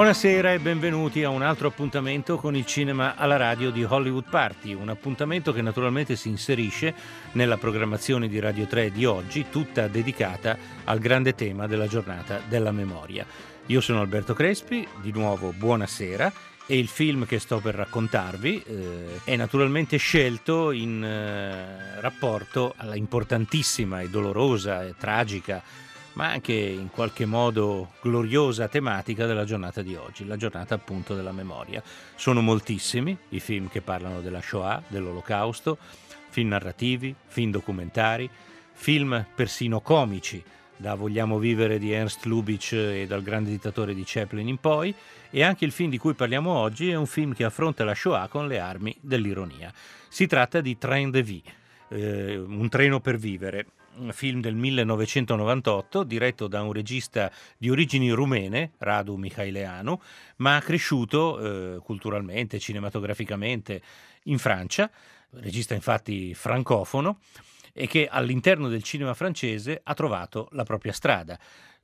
Buonasera e benvenuti a un altro appuntamento con il cinema alla radio di Hollywood Party, un appuntamento che naturalmente si inserisce nella programmazione di Radio 3 di oggi, tutta dedicata al grande tema della giornata della memoria. Io sono Alberto Crespi, di nuovo buonasera e il film che sto per raccontarvi eh, è naturalmente scelto in eh, rapporto alla importantissima e dolorosa e tragica ma anche in qualche modo gloriosa tematica della giornata di oggi, la giornata appunto della memoria. Sono moltissimi i film che parlano della Shoah, dell'Olocausto, film narrativi, film documentari, film persino comici, da Vogliamo vivere di Ernst Lubitsch e dal grande dittatore di Chaplin in poi, e anche il film di cui parliamo oggi è un film che affronta la Shoah con le armi dell'ironia. Si tratta di Train de Vie, eh, un treno per vivere, film del 1998 diretto da un regista di origini rumene, Radu Mikhaileanu, ma cresciuto eh, culturalmente, cinematograficamente in Francia, regista infatti francofono e che all'interno del cinema francese ha trovato la propria strada.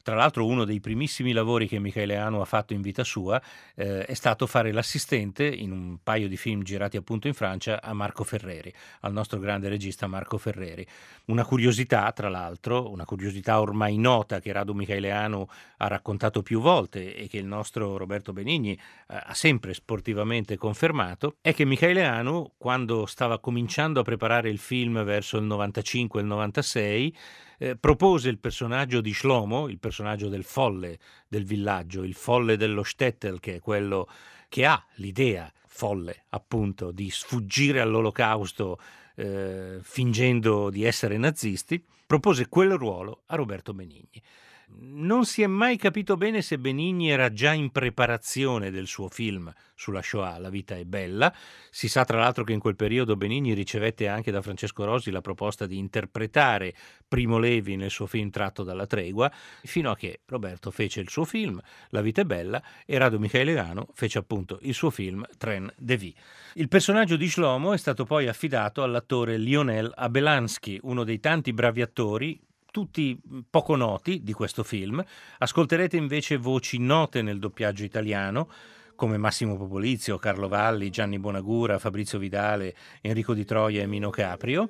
Tra l'altro uno dei primissimi lavori che Michele Anu ha fatto in vita sua eh, è stato fare l'assistente in un paio di film girati appunto in Francia a Marco Ferreri, al nostro grande regista Marco Ferreri. Una curiosità, tra l'altro, una curiosità ormai nota che Radu Micheleanu ha raccontato più volte e che il nostro Roberto Benigni eh, ha sempre sportivamente confermato, è che Micheleanu, quando stava cominciando a preparare il film verso il 95 e il 96, eh, propose il personaggio di Shlomo, il personaggio del folle del villaggio, il folle dello Stettel, che è quello che ha l'idea folle, appunto, di sfuggire all'olocausto eh, fingendo di essere nazisti, propose quel ruolo a Roberto Benigni. Non si è mai capito bene se Benigni era già in preparazione del suo film sulla Shoah, La vita è bella. Si sa tra l'altro che in quel periodo Benigni ricevette anche da Francesco Rosi la proposta di interpretare Primo Levi nel suo film tratto dalla tregua, fino a che Roberto fece il suo film La vita è bella e Rado Michele Gano fece appunto il suo film Tren de Vie. Il personaggio di Shlomo è stato poi affidato all'attore Lionel Abelansky, uno dei tanti bravi attori tutti poco noti di questo film. Ascolterete invece voci note nel doppiaggio italiano come Massimo Popolizio, Carlo Valli, Gianni Bonagura, Fabrizio Vidale, Enrico Di Troia e Mino Caprio.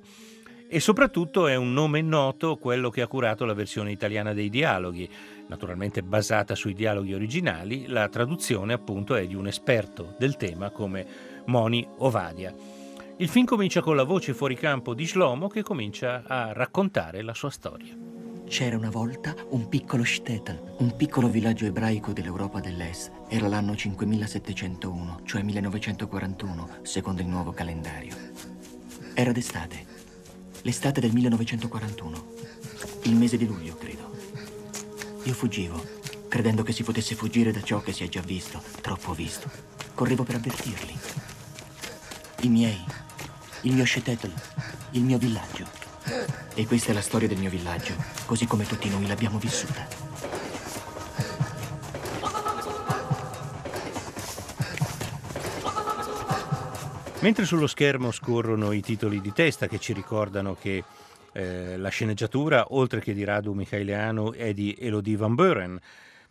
E soprattutto è un nome noto quello che ha curato la versione italiana dei dialoghi, naturalmente basata sui dialoghi originali, la traduzione appunto è di un esperto del tema come Moni Ovadia. Il film comincia con la voce fuori campo di Shlomo che comincia a raccontare la sua storia. C'era una volta un piccolo shtetl, un piccolo villaggio ebraico dell'Europa dell'Est. Era l'anno 5701, cioè 1941, secondo il nuovo calendario. Era d'estate, l'estate del 1941, il mese di luglio, credo. Io fuggivo, credendo che si potesse fuggire da ciò che si è già visto, troppo visto. Correvo per avvertirli. I miei il mio Shetetl, il mio villaggio. E questa è la storia del mio villaggio, così come tutti noi l'abbiamo vissuta. Mentre sullo schermo scorrono i titoli di testa che ci ricordano che eh, la sceneggiatura, oltre che di Radu Michaileanu, è di Elodie Van Buren,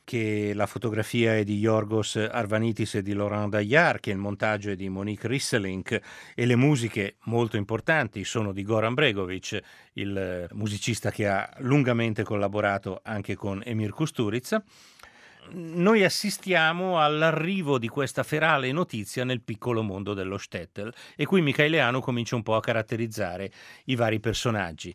che la fotografia è di Yorgos Arvanitis e di Laurent Daillard, che il montaggio è di Monique Risselink e le musiche molto importanti sono di Goran Bregovic, il musicista che ha lungamente collaborato anche con Emir Kusturica noi assistiamo all'arrivo di questa ferale notizia nel piccolo mondo dello Stettel e qui Michaeleano comincia un po' a caratterizzare i vari personaggi.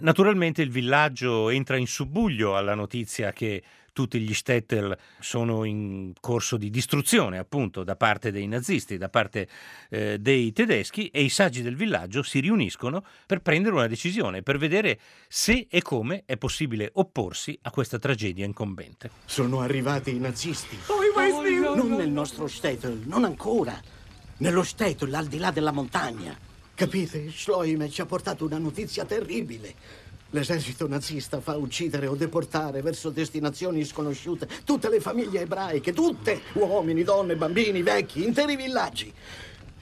Naturalmente il villaggio entra in subbuglio alla notizia che tutti gli shtetl sono in corso di distruzione appunto da parte dei nazisti, da parte eh, dei tedeschi e i saggi del villaggio si riuniscono per prendere una decisione, per vedere se e come è possibile opporsi a questa tragedia incombente. Sono arrivati i nazisti. Oh, oh, non nel nostro shtetl, non ancora. Nello shtetl, al di là della montagna. Capite? Schloime ci ha portato una notizia terribile. L'esercito nazista fa uccidere o deportare verso destinazioni sconosciute tutte le famiglie ebraiche, tutte, uomini, donne, bambini, vecchi, interi villaggi.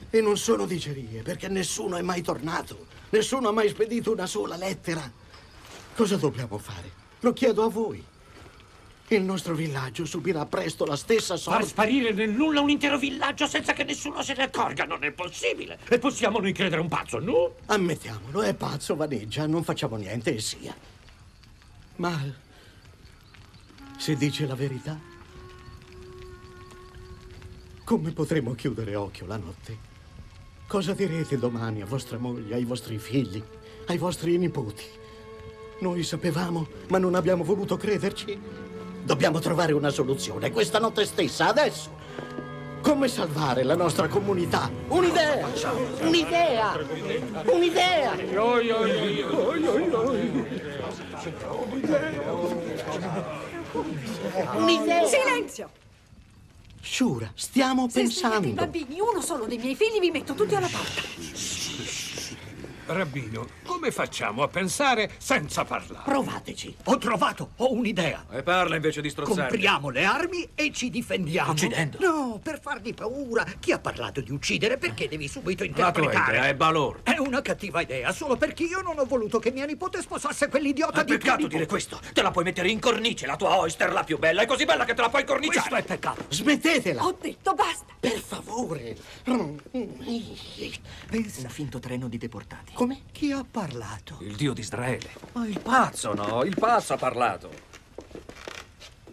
E non sono dicerie, perché nessuno è mai tornato, nessuno ha mai spedito una sola lettera. Cosa dobbiamo fare? Lo chiedo a voi. Il nostro villaggio subirà presto la stessa sorte. Far sparire nel nulla un intero villaggio senza che nessuno se ne accorga non è possibile. E possiamo noi credere un pazzo, no? Ammettiamolo, è pazzo, vaneggia, non facciamo niente e sia. Ma se dice la verità, come potremo chiudere occhio la notte? Cosa direte domani a vostra moglie, ai vostri figli, ai vostri nipoti? Noi sapevamo, ma non abbiamo voluto crederci. Dobbiamo trovare una soluzione questa notte stessa, adesso. Come salvare la nostra comunità? Un'idea! Un'idea! Un'idea! Un'idea! Silenzio! Shura, stiamo Se svegliate i pensando. bambini, uno solo dei miei figli, vi metto tutti alla porta. Rabbino, come facciamo a pensare senza parlare? Provateci. Ho trovato, ho un'idea. E parla invece di strozzarmi. Compriamo le armi e ci difendiamo. Uccidendo? No, per fargli paura. Chi ha parlato di uccidere? Perché devi subito La tua interpretare? idea è balordo. È una cattiva idea, solo perché io non ho voluto che mia nipote sposasse quell'idiota È di peccato dire questo. Te la puoi mettere in cornice, la tua oyster, la più bella. È così bella che te la puoi Questo corniciare. è peccato. Smettetela! Ho detto basta. Per favore! Un finto treno di deportati. Come? Chi ha parlato? Il dio di Israele. Ma il pazzo, no? Il pazzo ha parlato.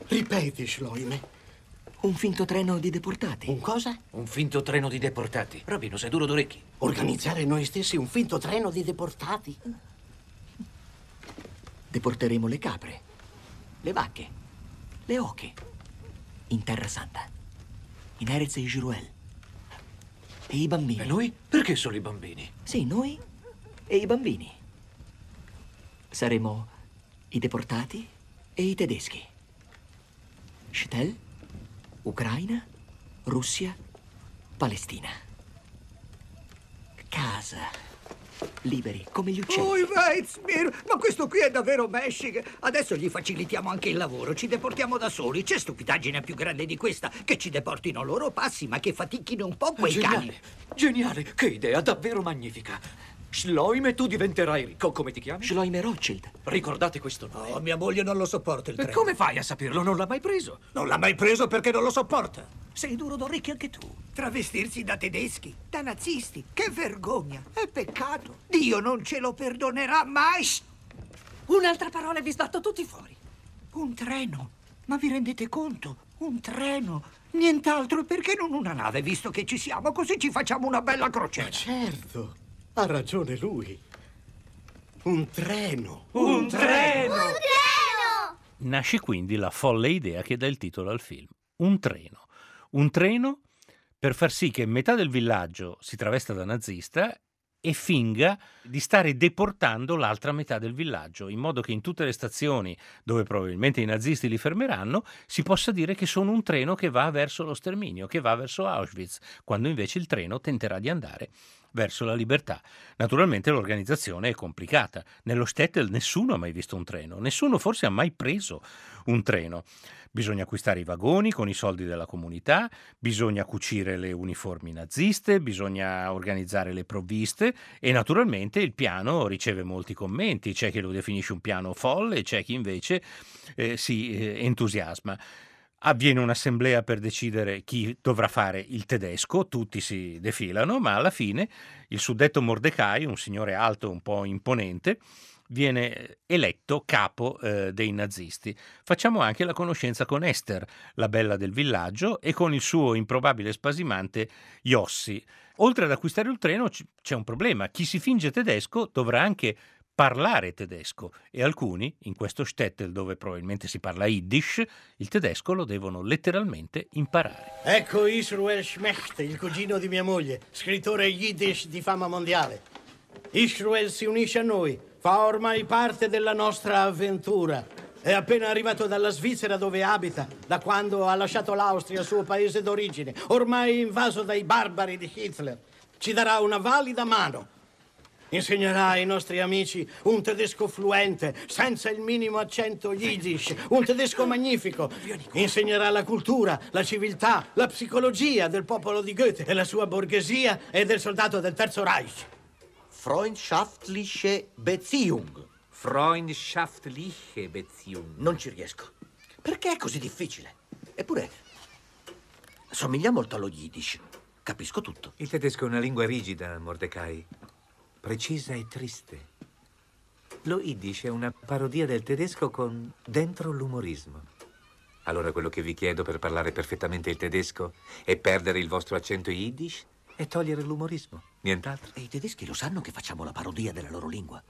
Ripeti, Shloime. Un finto treno di deportati. Un cosa? Un finto treno di deportati. Rabbino, sei duro d'orecchi. Organizzare noi stessi un finto treno di deportati? Deporteremo le capre, le vacche, le oche. In Terra Santa. In Erez e Giruel. E i bambini. E noi? Perché solo i bambini? Sì, noi e i bambini. Saremo i deportati e i tedeschi. Shtel, Ucraina, Russia, Palestina. Casa. Liberi come gli uccelli. Oh, il Reizmir! Ma questo qui è davvero Meshig! Adesso gli facilitiamo anche il lavoro, ci deportiamo da soli. C'è stupidaggine più grande di questa, che ci deportino loro passi, ma che fatichino un po' quei cani. Geniale, geniale. Che idea davvero magnifica. Shloime, tu diventerai ricco. Come ti chiami? Schleimer Rothschild. Ricordate questo nome. Oh, mia moglie non lo sopporta il E treno. come fai a saperlo? Non l'ha mai preso. Non l'ha mai preso perché non lo sopporta. Sei duro d'orecchio anche tu. Travestirsi da tedeschi, da nazisti. Che vergogna. È peccato. Dio non ce lo perdonerà mai. Un'altra parola e vi sbatto tutti fuori. Un treno. Ma vi rendete conto? Un treno. Nient'altro. Perché non una nave, visto che ci siamo? Così ci facciamo una bella crociera. Certo, ha ragione lui. Un treno. Un treno! Nasce quindi la folle idea che dà il titolo al film. Un treno. Un treno per far sì che metà del villaggio si travesta da nazista e finga di stare deportando l'altra metà del villaggio, in modo che in tutte le stazioni dove probabilmente i nazisti li fermeranno si possa dire che sono un treno che va verso lo sterminio, che va verso Auschwitz, quando invece il treno tenterà di andare verso la libertà. Naturalmente l'organizzazione è complicata. Nello Stettel nessuno ha mai visto un treno, nessuno forse ha mai preso un treno. Bisogna acquistare i vagoni con i soldi della comunità, bisogna cucire le uniformi naziste, bisogna organizzare le provviste e naturalmente il piano riceve molti commenti, c'è chi lo definisce un piano folle, c'è chi invece eh, si eh, entusiasma. Avviene un'assemblea per decidere chi dovrà fare il tedesco, tutti si defilano, ma alla fine il suddetto Mordecai, un signore alto un po' imponente, viene eletto capo eh, dei nazisti. Facciamo anche la conoscenza con Esther, la bella del villaggio, e con il suo improbabile spasimante Yossi. Oltre ad acquistare il treno c'è un problema, chi si finge tedesco dovrà anche parlare tedesco e alcuni, in questo shtetl dove probabilmente si parla Yiddish, il tedesco lo devono letteralmente imparare. Ecco Israel Schmecht, il cugino di mia moglie, scrittore yiddish di fama mondiale. Israel si unisce a noi, fa ormai parte della nostra avventura. È appena arrivato dalla Svizzera dove abita, da quando ha lasciato l'Austria, suo paese d'origine, ormai invaso dai barbari di Hitler. Ci darà una valida mano. Insegnerà ai nostri amici un tedesco fluente, senza il minimo accento yiddish, un tedesco magnifico. Insegnerà la cultura, la civiltà, la psicologia del popolo di Goethe e la sua borghesia e del soldato del Terzo Reich. Freundschaftliche Beziehung. Freundschaftliche Beziehung. Non ci riesco. Perché è così difficile? Eppure somiglia molto allo Yiddish. Capisco tutto. Il tedesco è una lingua rigida, Mordecai. Precisa e triste. Lo Yiddish è una parodia del tedesco con dentro l'umorismo. Allora quello che vi chiedo per parlare perfettamente il tedesco è perdere il vostro accento Yiddish e togliere l'umorismo. Nient'altro. E i tedeschi lo sanno che facciamo la parodia della loro lingua?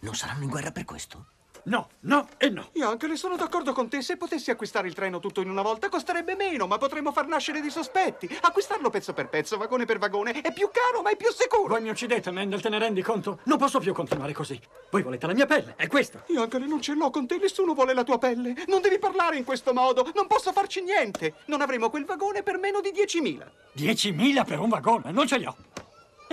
Non saranno in guerra per questo? No, no e no. Io anche le sono d'accordo con te. Se potessi acquistare il treno tutto in una volta costerebbe meno, ma potremmo far nascere dei sospetti. Acquistarlo pezzo per pezzo, vagone per vagone, è più caro ma è più sicuro. Voi mi uccidete, Mendel, te ne rendi conto? Non posso più continuare così. Voi volete la mia pelle, è questo. Io anche non ce l'ho con te, nessuno vuole la tua pelle. Non devi parlare in questo modo, non posso farci niente. Non avremo quel vagone per meno di 10.000. 10.000 per un vagone? Non ce li ho.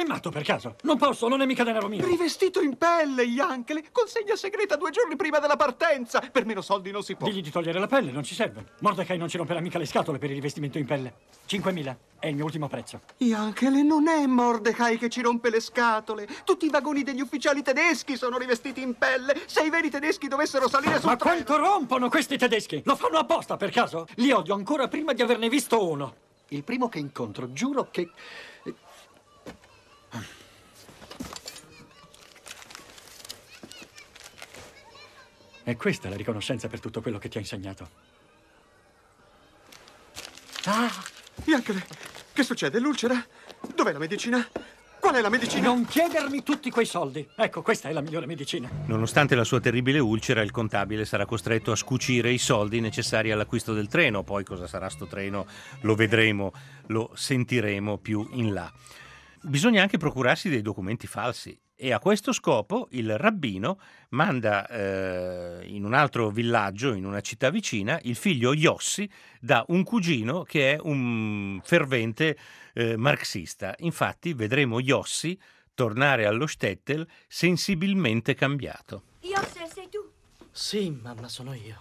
È matto per caso? Non posso, non è mica denaro mio. Rivestito in pelle, Yankele. Consegna segreta due giorni prima della partenza. Per meno soldi non si può. Digli di togliere la pelle, non ci serve. Mordecai non ci romperà mica le scatole per il rivestimento in pelle. 5.000 è il mio ultimo prezzo. Yankele, non è Mordecai che ci rompe le scatole. Tutti i vagoni degli ufficiali tedeschi sono rivestiti in pelle. Se i veri tedeschi dovessero salire sul Ma treno... quanto rompono questi tedeschi? Lo fanno apposta per caso? Li odio ancora prima di averne visto uno. Il primo che incontro, giuro che... E questa è la riconoscenza per tutto quello che ti ho insegnato. Ah, Yankele, che succede? L'ulcera? Dov'è la medicina? Qual è la medicina? Non chiedermi tutti quei soldi. Ecco, questa è la migliore medicina. Nonostante la sua terribile ulcera, il contabile sarà costretto a scucire i soldi necessari all'acquisto del treno. Poi cosa sarà sto treno? Lo vedremo, lo sentiremo più in là. Bisogna anche procurarsi dei documenti falsi e a questo scopo il rabbino manda eh, in un altro villaggio, in una città vicina, il figlio Yossi da un cugino che è un fervente eh, marxista. Infatti vedremo Yossi tornare allo Stettel sensibilmente cambiato. Yossi, sei tu? Sì, mamma, sono io.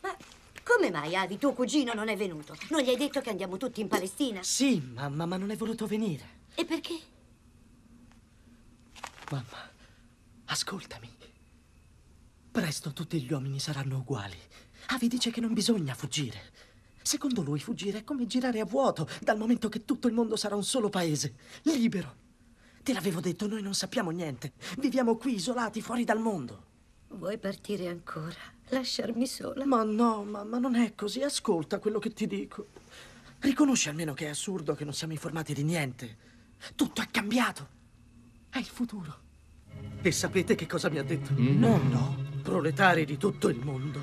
Ma come mai Avi, tuo cugino, non è venuto? Non gli hai detto che andiamo tutti in Palestina? Sì, mamma, ma non è voluto venire. E perché? Mamma, ascoltami. Presto tutti gli uomini saranno uguali. Avi dice che non bisogna fuggire. Secondo lui fuggire è come girare a vuoto, dal momento che tutto il mondo sarà un solo paese, libero. Te l'avevo detto, noi non sappiamo niente. Viviamo qui isolati, fuori dal mondo. Vuoi partire ancora? Lasciarmi sola? Ma no, mamma, non è così. Ascolta quello che ti dico. Riconosci almeno che è assurdo che non siamo informati di niente. Tutto è cambiato. È il futuro. E sapete che cosa mi ha detto? No, no. Proletari di tutto il mondo.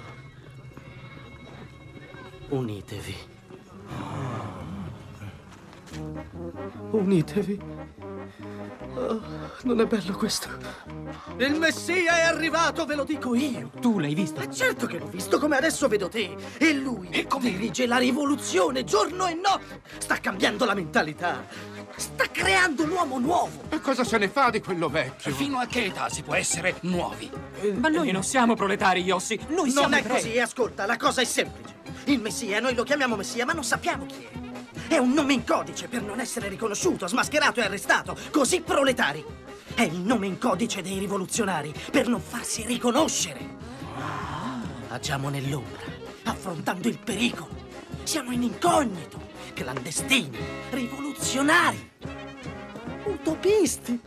Unitevi. Unitevi. Oh, non è bello questo. Il Messia è arrivato, ve lo dico io. Tu l'hai visto? Ma certo che l'ho visto, come adesso vedo te. E lui dirige la rivoluzione giorno e notte. Sta cambiando la mentalità. Sta creando l'uomo nuovo. E cosa se ne fa di quello vecchio? Fino a che età si può essere nuovi? Ma noi non siamo proletari, Yossi. Noi siamo non è ebrei. così, ascolta, la cosa è semplice. Il Messia, noi lo chiamiamo Messia, ma non sappiamo chi è. È un nome in codice per non essere riconosciuto, smascherato e arrestato. Così proletari. È il nome in codice dei rivoluzionari per non farsi riconoscere. Agiamo nell'ombra, affrontando il pericolo. Siamo in incognito, clandestini, rivoluzionari, utopisti,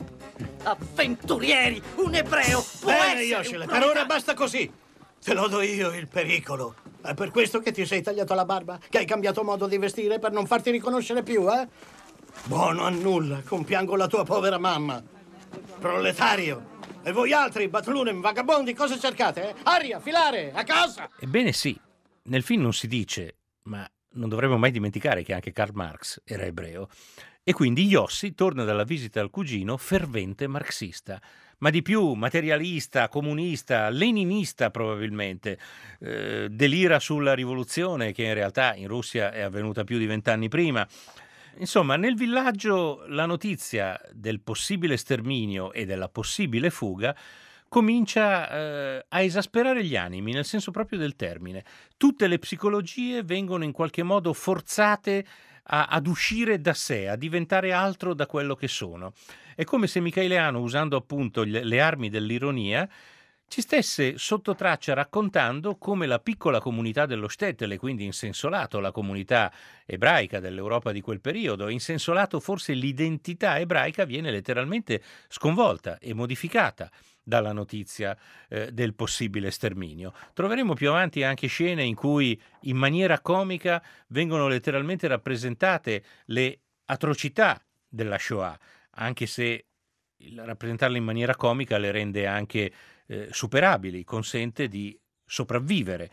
avventurieri. Un ebreo può Bene, Yoshile, per ora basta così. Te lo do io il pericolo. È per questo che ti sei tagliato la barba? Che hai cambiato modo di vestire per non farti riconoscere più, eh? Buono a nulla, compiango la tua povera mamma. Proletario. E voi altri, Batlunem, vagabondi, cosa cercate? Eh? Aria, filare, a casa! Ebbene sì, nel film non si dice, ma non dovremmo mai dimenticare che anche Karl Marx era ebreo. E quindi Yossi torna dalla visita al cugino fervente marxista, ma di più materialista, comunista, leninista probabilmente. Eh, delira sulla rivoluzione che in realtà in Russia è avvenuta più di vent'anni prima. Insomma, nel villaggio la notizia del possibile sterminio e della possibile fuga comincia eh, a esasperare gli animi, nel senso proprio del termine. Tutte le psicologie vengono in qualche modo forzate a- ad uscire da sé, a diventare altro da quello che sono. È come se Michaeliano, usando appunto le armi dell'ironia, ci stesse sotto traccia raccontando come la piccola comunità dello Stettel, e quindi in senso lato la comunità ebraica dell'Europa di quel periodo, in senso lato forse l'identità ebraica viene letteralmente sconvolta e modificata dalla notizia eh, del possibile sterminio. Troveremo più avanti anche scene in cui in maniera comica vengono letteralmente rappresentate le atrocità della Shoah, anche se rappresentarle in maniera comica le rende anche eh, superabili, consente di sopravvivere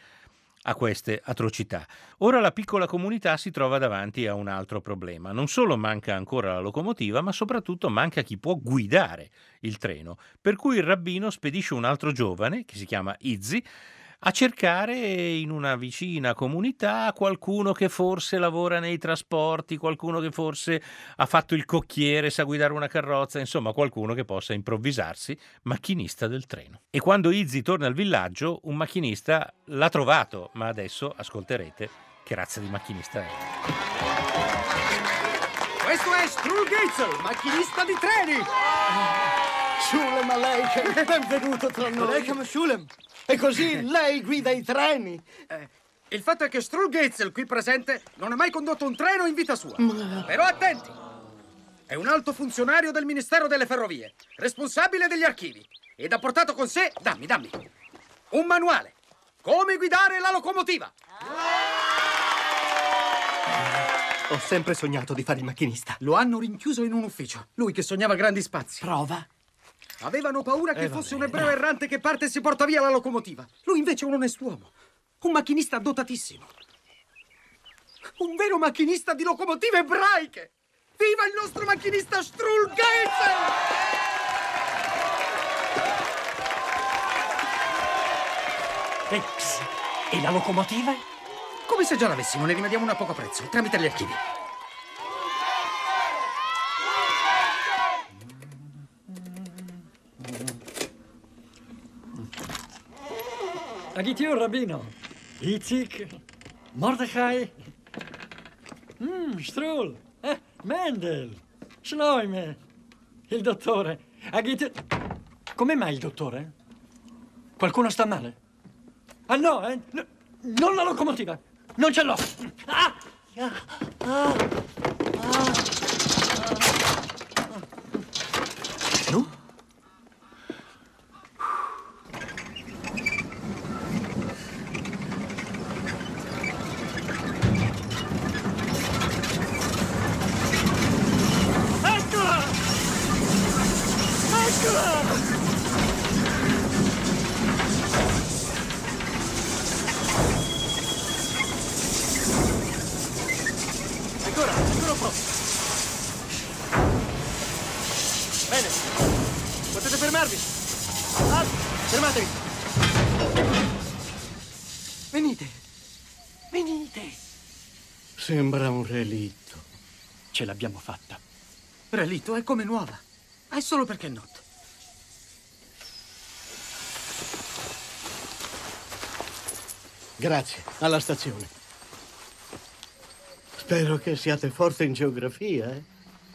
a queste atrocità. Ora la piccola comunità si trova davanti a un altro problema. Non solo manca ancora la locomotiva, ma soprattutto manca chi può guidare il treno. Per cui il rabbino spedisce un altro giovane, che si chiama Izzi, a cercare in una vicina comunità qualcuno che forse lavora nei trasporti, qualcuno che forse ha fatto il cocchiere, sa guidare una carrozza, insomma qualcuno che possa improvvisarsi macchinista del treno. E quando Izzy torna al villaggio, un macchinista l'ha trovato, ma adesso ascolterete che razza di macchinista è. Questo è Strul Gaitzel, macchinista di treni! Shulem Aleichem, benvenuto tra noi. Aleichem Shulem. E così lei guida i treni? Eh, il fatto è che Strul Gaitzel, qui presente, non ha mai condotto un treno in vita sua. Però attenti! È un alto funzionario del Ministero delle Ferrovie, responsabile degli archivi, ed ha portato con sé, dammi, dammi, un manuale. Come guidare la locomotiva. Ho sempre sognato di fare il macchinista. Lo hanno rinchiuso in un ufficio. Lui che sognava grandi spazi. Prova. Avevano paura che Eh, fosse un ebreo errante che parte e si porta via la locomotiva. Lui invece è un onest'uomo. Un macchinista dotatissimo. Un vero macchinista di locomotive ebraiche. Viva il nostro macchinista Strul Ex. E la locomotiva? Come se già l'avessimo, ne rimediamo una a poco prezzo, tramite gli archivi. Agitio Rabino, Itzik, Mordechai, mm, Strul, eh, Mendel, Schleime, il dottore. Agitio... Come mai il dottore? Qualcuno sta male? Ah no, eh? No, non la locomotiva, non ce l'ho. Ah! No? Eccola! Eccola! Ancora, ancora un po'. Bene. Potete fermarvi. Ah, fermatevi. Venite. Venite. Sembra un relitto. Ce l'abbiamo fatta. Relitto è come nuova. È solo perché è notte. Grazie, alla stazione. Spero che siate forte in geografia, eh?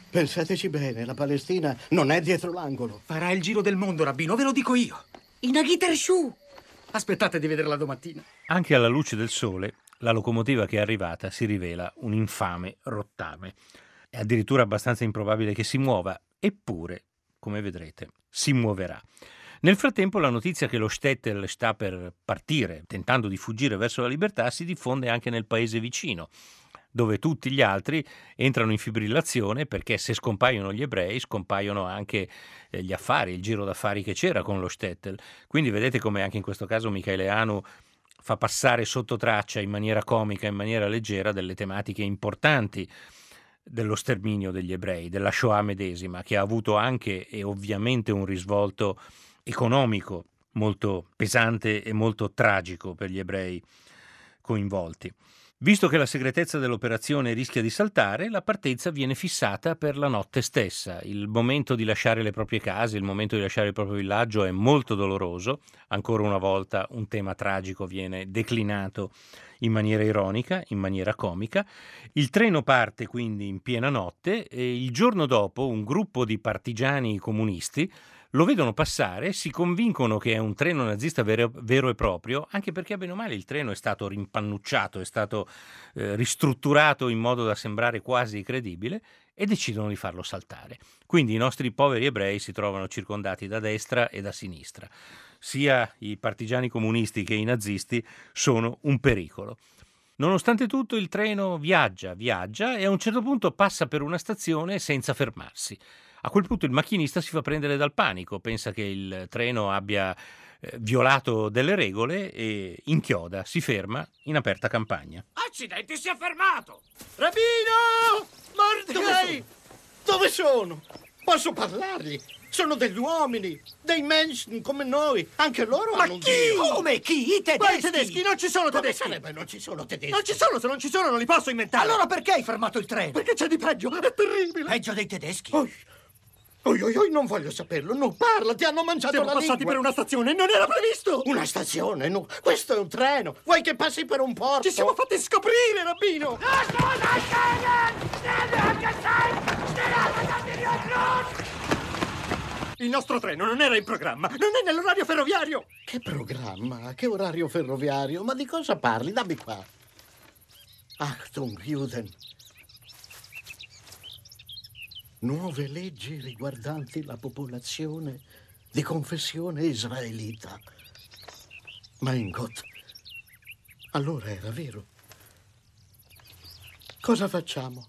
Pensateci bene, la Palestina non è dietro l'angolo. Farà il giro del mondo, rabbino, ve lo dico io. In Agiter Shu. Aspettate di vederla domattina. Anche alla luce del sole, la locomotiva che è arrivata si rivela un infame rottame. È addirittura abbastanza improbabile che si muova, eppure, come vedrete, si muoverà. Nel frattempo la notizia che lo Stettel sta per partire, tentando di fuggire verso la libertà, si diffonde anche nel paese vicino, dove tutti gli altri entrano in fibrillazione perché se scompaiono gli ebrei scompaiono anche eh, gli affari, il giro d'affari che c'era con lo Stettel. Quindi vedete come anche in questo caso Michele Anu fa passare sotto traccia in maniera comica, in maniera leggera, delle tematiche importanti dello sterminio degli ebrei, della Shoah medesima, che ha avuto anche e ovviamente un risvolto economico molto pesante e molto tragico per gli ebrei coinvolti. Visto che la segretezza dell'operazione rischia di saltare, la partenza viene fissata per la notte stessa. Il momento di lasciare le proprie case, il momento di lasciare il proprio villaggio è molto doloroso. Ancora una volta un tema tragico viene declinato in maniera ironica, in maniera comica. Il treno parte quindi in piena notte e il giorno dopo un gruppo di partigiani comunisti Lo vedono passare, si convincono che è un treno nazista vero, vero e proprio, anche perché bene o male il treno è stato rimpannucciato, è stato eh, ristrutturato in modo da sembrare quasi credibile e decidono di farlo saltare. Quindi i nostri poveri ebrei si trovano circondati da destra e da sinistra. Sia i partigiani comunisti che i nazisti sono un pericolo. Nonostante tutto il treno viaggia, viaggia e a un certo punto passa per una stazione senza fermarsi. A quel punto il macchinista si fa prendere dal panico, pensa che il treno abbia eh, violato delle regole e inchioda, si ferma in aperta campagna. Accidenti, si è fermato! Rabino! Mordecai! Dove sono? Posso parlargli? Sono degli uomini, dei menschen come noi. Anche loro Ma hanno un chi? Dio. Come chi? I tedeschi? Quali tedeschi? Non ci sono Come tedeschi. sarebbe non ci sono tedeschi? Non ci sono, se non ci sono non li posso inventare. Allora perché hai fermato il treno? Perché c'è di peggio, è terribile. Peggio dei tedeschi? Oi, oi, oi, oi, non voglio saperlo. No, parla, ti hanno mangiato Siamo la passati lingua. per una stazione, non era previsto. Una stazione, no. Questo è un treno. Vuoi che passi per un porto? Ci siamo fatti scoprire, Rabbino. Il nostro treno non era in programma, non è nell'orario ferroviario. Che programma? Che orario ferroviario? Ma di cosa parli? Dammi qua. Achtung, Juden. Nuove leggi riguardanti la popolazione di confessione israelita. Mein Gott. Allora era vero. Cosa facciamo?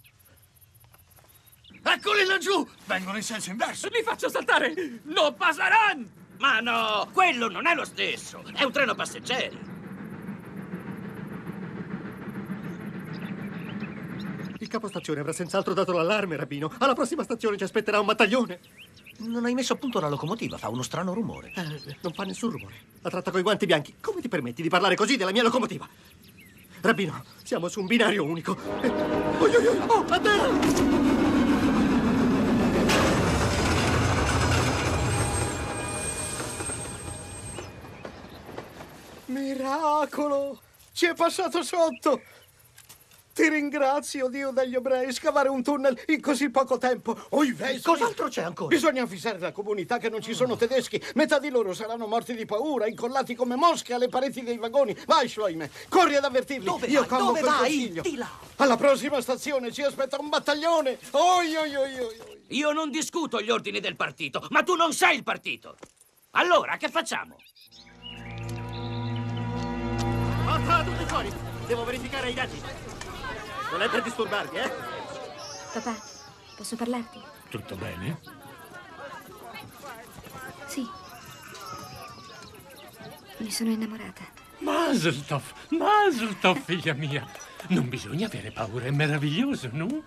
Eccoli laggiù! Vengono in senso inverso! Li faccio saltare! Non passeranno! Ma no, quello non è lo stesso! È un treno passeggeri! Il capostazione avrà senz'altro dato l'allarme, Rabino. Alla prossima stazione ci aspetterà un battaglione. Non hai messo a punto la locomotiva, fa uno strano rumore. Eh, non fa nessun rumore. La tratta coi guanti bianchi. Come ti permetti di parlare così della mia locomotiva? Rabino, siamo su un binario unico. Eh, oi, oi, oi, oh, a terra! Miracolo! Ci è passato sotto! Ti ringrazio, Dio degli ebrei, scavare un tunnel in così poco tempo. Oi, vescovi! Cos'altro c'è ancora? Bisogna avvisare la comunità che non ci sono tedeschi. Metà di loro saranno morti di paura, incollati come mosche alle pareti dei vagoni. Vai, Schleime, corri ad avvertirli. Dove Io vai? Dove vai? consiglio. Di là. Alla prossima stazione ci aspetta un battaglione. Oi, oi, oi, oi. oi. Io non discuto gli ordini del partito, ma tu non sei il partito! Allora, che facciamo? Forza, tutti fuori! Devo verificare i dati. Non è per disturbarvi, eh? Papà, posso parlarti? Tutto bene? Sì. Mi sono innamorata. Mazel tov, figlia mia. Non bisogna avere paura, è meraviglioso, no?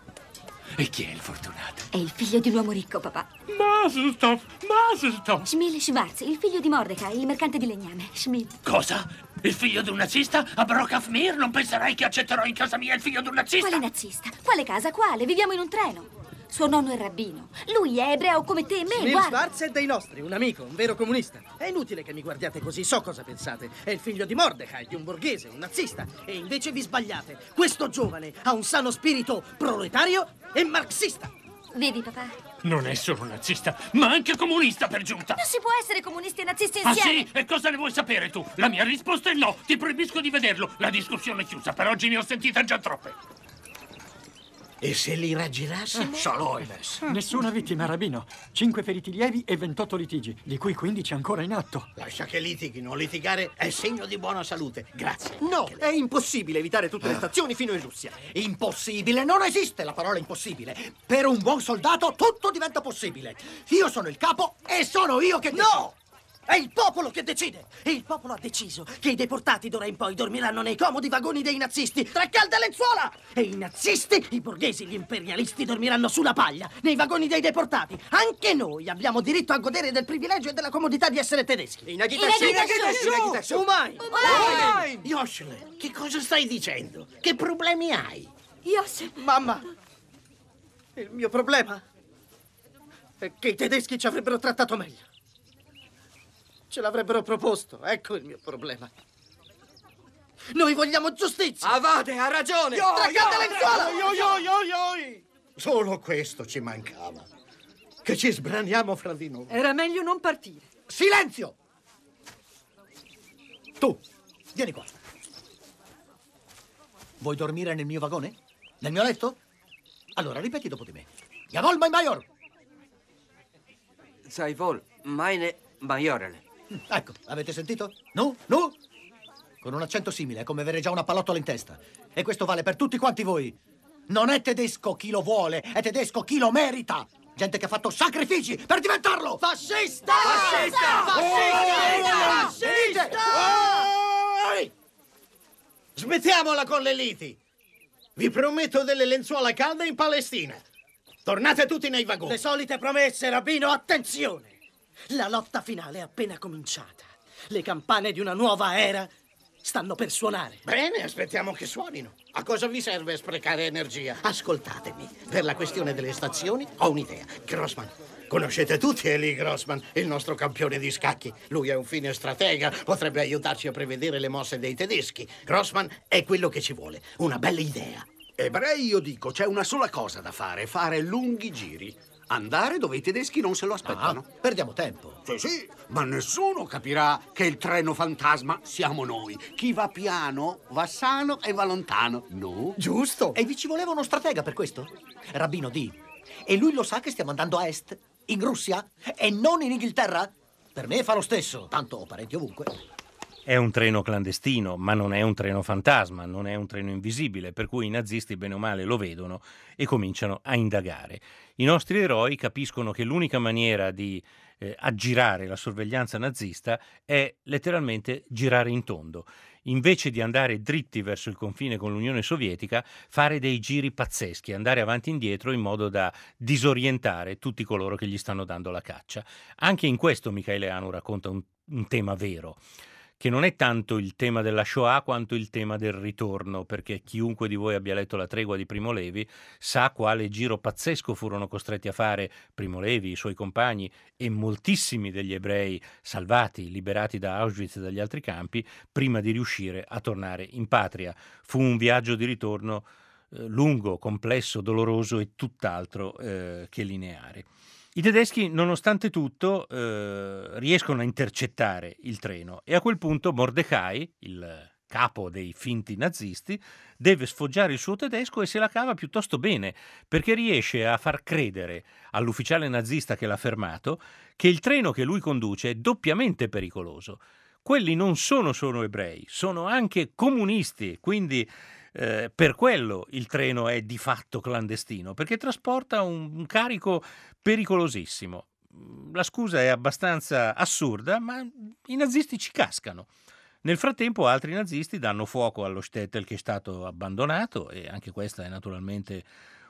E chi è il fortunato? È il figlio di un uomo ricco, papà. Mazel tov. Schmil Schwarz, il figlio di Mordecai, il mercante di legname. Schmil. Cosa? Il figlio di un nazista? A Brokafmir? Non penserai che accetterò in casa mia il figlio di un nazista? Quale nazista? Quale casa? Quale? Viviamo in un treno. Suo nonno è rabbino. Lui è ebreo come te e me, Smil guarda. Schwarz è dei nostri, un amico, un vero comunista. È inutile che mi guardiate così, so cosa pensate. È il figlio di Mordecai, di un borghese, un nazista. E invece vi sbagliate. Questo giovane ha un sano spirito proletario e marxista. Vedi, papà? Non è solo nazista, ma anche comunista per giunta. Non si può essere comunisti e nazisti Ah insieme. sì? E cosa ne vuoi sapere tu? La mia risposta è no. Ti proibisco di vederlo. La discussione è chiusa. Per oggi ne ho sentite già troppe. E se li raggirassimo? Shaloimes. Nessuna vittima, Rabino. Cinque feriti lievi e 28 litigi, di cui 15 ancora in atto. Lascia che litighino. Litigare è segno di buona salute. Grazie. No, è impossibile evitare tutte le stazioni fino in Russia. Impossibile, non esiste la parola impossibile. Per un buon soldato tutto diventa possibile. Io sono il capo e sono io che No! È il popolo che decide! E il popolo ha deciso che i deportati d'ora in poi dormiranno nei comodi vagoni dei nazisti, tra calde lenzuola! E i nazisti, i borghesi, gli imperialisti dormiranno sulla paglia, nei vagoni dei deportati. Anche noi abbiamo diritto a godere del privilegio e della comodità di essere tedeschi. Inagitassu! Inagitassu! Inagitassu! Umai! Umai! Yoshile, che cosa stai dicendo? Che problemi hai? Yosef. Mamma, il mio problema è che i tedeschi ci avrebbero trattato meglio. Ce l'avrebbero proposto, ecco il mio problema. Noi vogliamo giustizia! Avade, ha ragione! Tra calde lenzuola! Oi! Solo questo ci mancava. che ci sbraniamo fra di noi. Era meglio non partire. Silenzio! Tu, vieni qua. Vuoi dormire nel mio vagone? Nel mio letto? Allora, ripeti dopo di me. Jawohl, mein Major! Sei vol, meine Majorele. Ecco, avete sentito? No? No? Con un accento simile, è come avere già una pallottola in testa. E questo vale per tutti quanti voi. Non è tedesco chi lo vuole, è tedesco chi lo merita. Gente che ha fatto sacrifici per diventarlo! Fascista! Fascista! Fascista! Fascista! Smettiamola con le liti! Vi prometto delle lenzuola calde in Palestina. Tornate tutti nei vagoni. Le solite promesse, Rabino, attenzione! La lotta finale è appena cominciata. Le campane di una nuova era stanno per suonare. Bene, aspettiamo che suonino. A cosa vi serve sprecare energia? Ascoltatemi. Per la questione delle stazioni ho un'idea. Grossman. Conoscete tutti Eli Grossman, il nostro campione di scacchi. Lui è un fine stratega, potrebbe aiutarci a prevedere le mosse dei tedeschi. Grossman è quello che ci vuole. Una bella idea. Ebrei, io dico, c'è una sola cosa da fare, fare lunghi giri. Andare dove i tedeschi non se lo aspettano. Ah, perdiamo tempo. Sì, sì, ma nessuno capirà che il treno fantasma siamo noi. Chi va piano va sano e va lontano. No? Giusto. E vi ci voleva uno stratega per questo? Rabbino D. E lui lo sa che stiamo andando a est? In Russia? E non in Inghilterra? Per me fa lo stesso. Tanto ho parenti ovunque. È un treno clandestino, ma non è un treno fantasma, non è un treno invisibile, per cui i nazisti bene o male lo vedono e cominciano a indagare. I nostri eroi capiscono che l'unica maniera di eh, aggirare la sorveglianza nazista è letteralmente girare in tondo. Invece di andare dritti verso il confine con l'Unione Sovietica, fare dei giri pazzeschi, andare avanti e indietro in modo da disorientare tutti coloro che gli stanno dando la caccia. Anche in questo Michele Anu racconta un, un tema vero che non è tanto il tema della Shoah quanto il tema del ritorno, perché chiunque di voi abbia letto La tregua di Primo Levi sa quale giro pazzesco furono costretti a fare Primo Levi, i suoi compagni e moltissimi degli ebrei salvati, liberati da Auschwitz e dagli altri campi, prima di riuscire a tornare in patria. Fu un viaggio di ritorno eh, lungo, complesso, doloroso e tutt'altro eh, che lineare. I tedeschi, nonostante tutto, eh, riescono a intercettare il treno e a quel punto Mordecai, il capo dei finti nazisti, deve sfoggiare il suo tedesco e se la cava piuttosto bene, perché riesce a far credere all'ufficiale nazista che l'ha fermato che il treno che lui conduce è doppiamente pericoloso. Quelli non sono solo ebrei, sono anche comunisti, quindi eh, per quello il treno è di fatto clandestino, perché trasporta un, un carico pericolosissimo. La scusa è abbastanza assurda, ma i nazisti ci cascano. Nel frattempo altri nazisti danno fuoco allo shtetl che è stato abbandonato e anche questa è naturalmente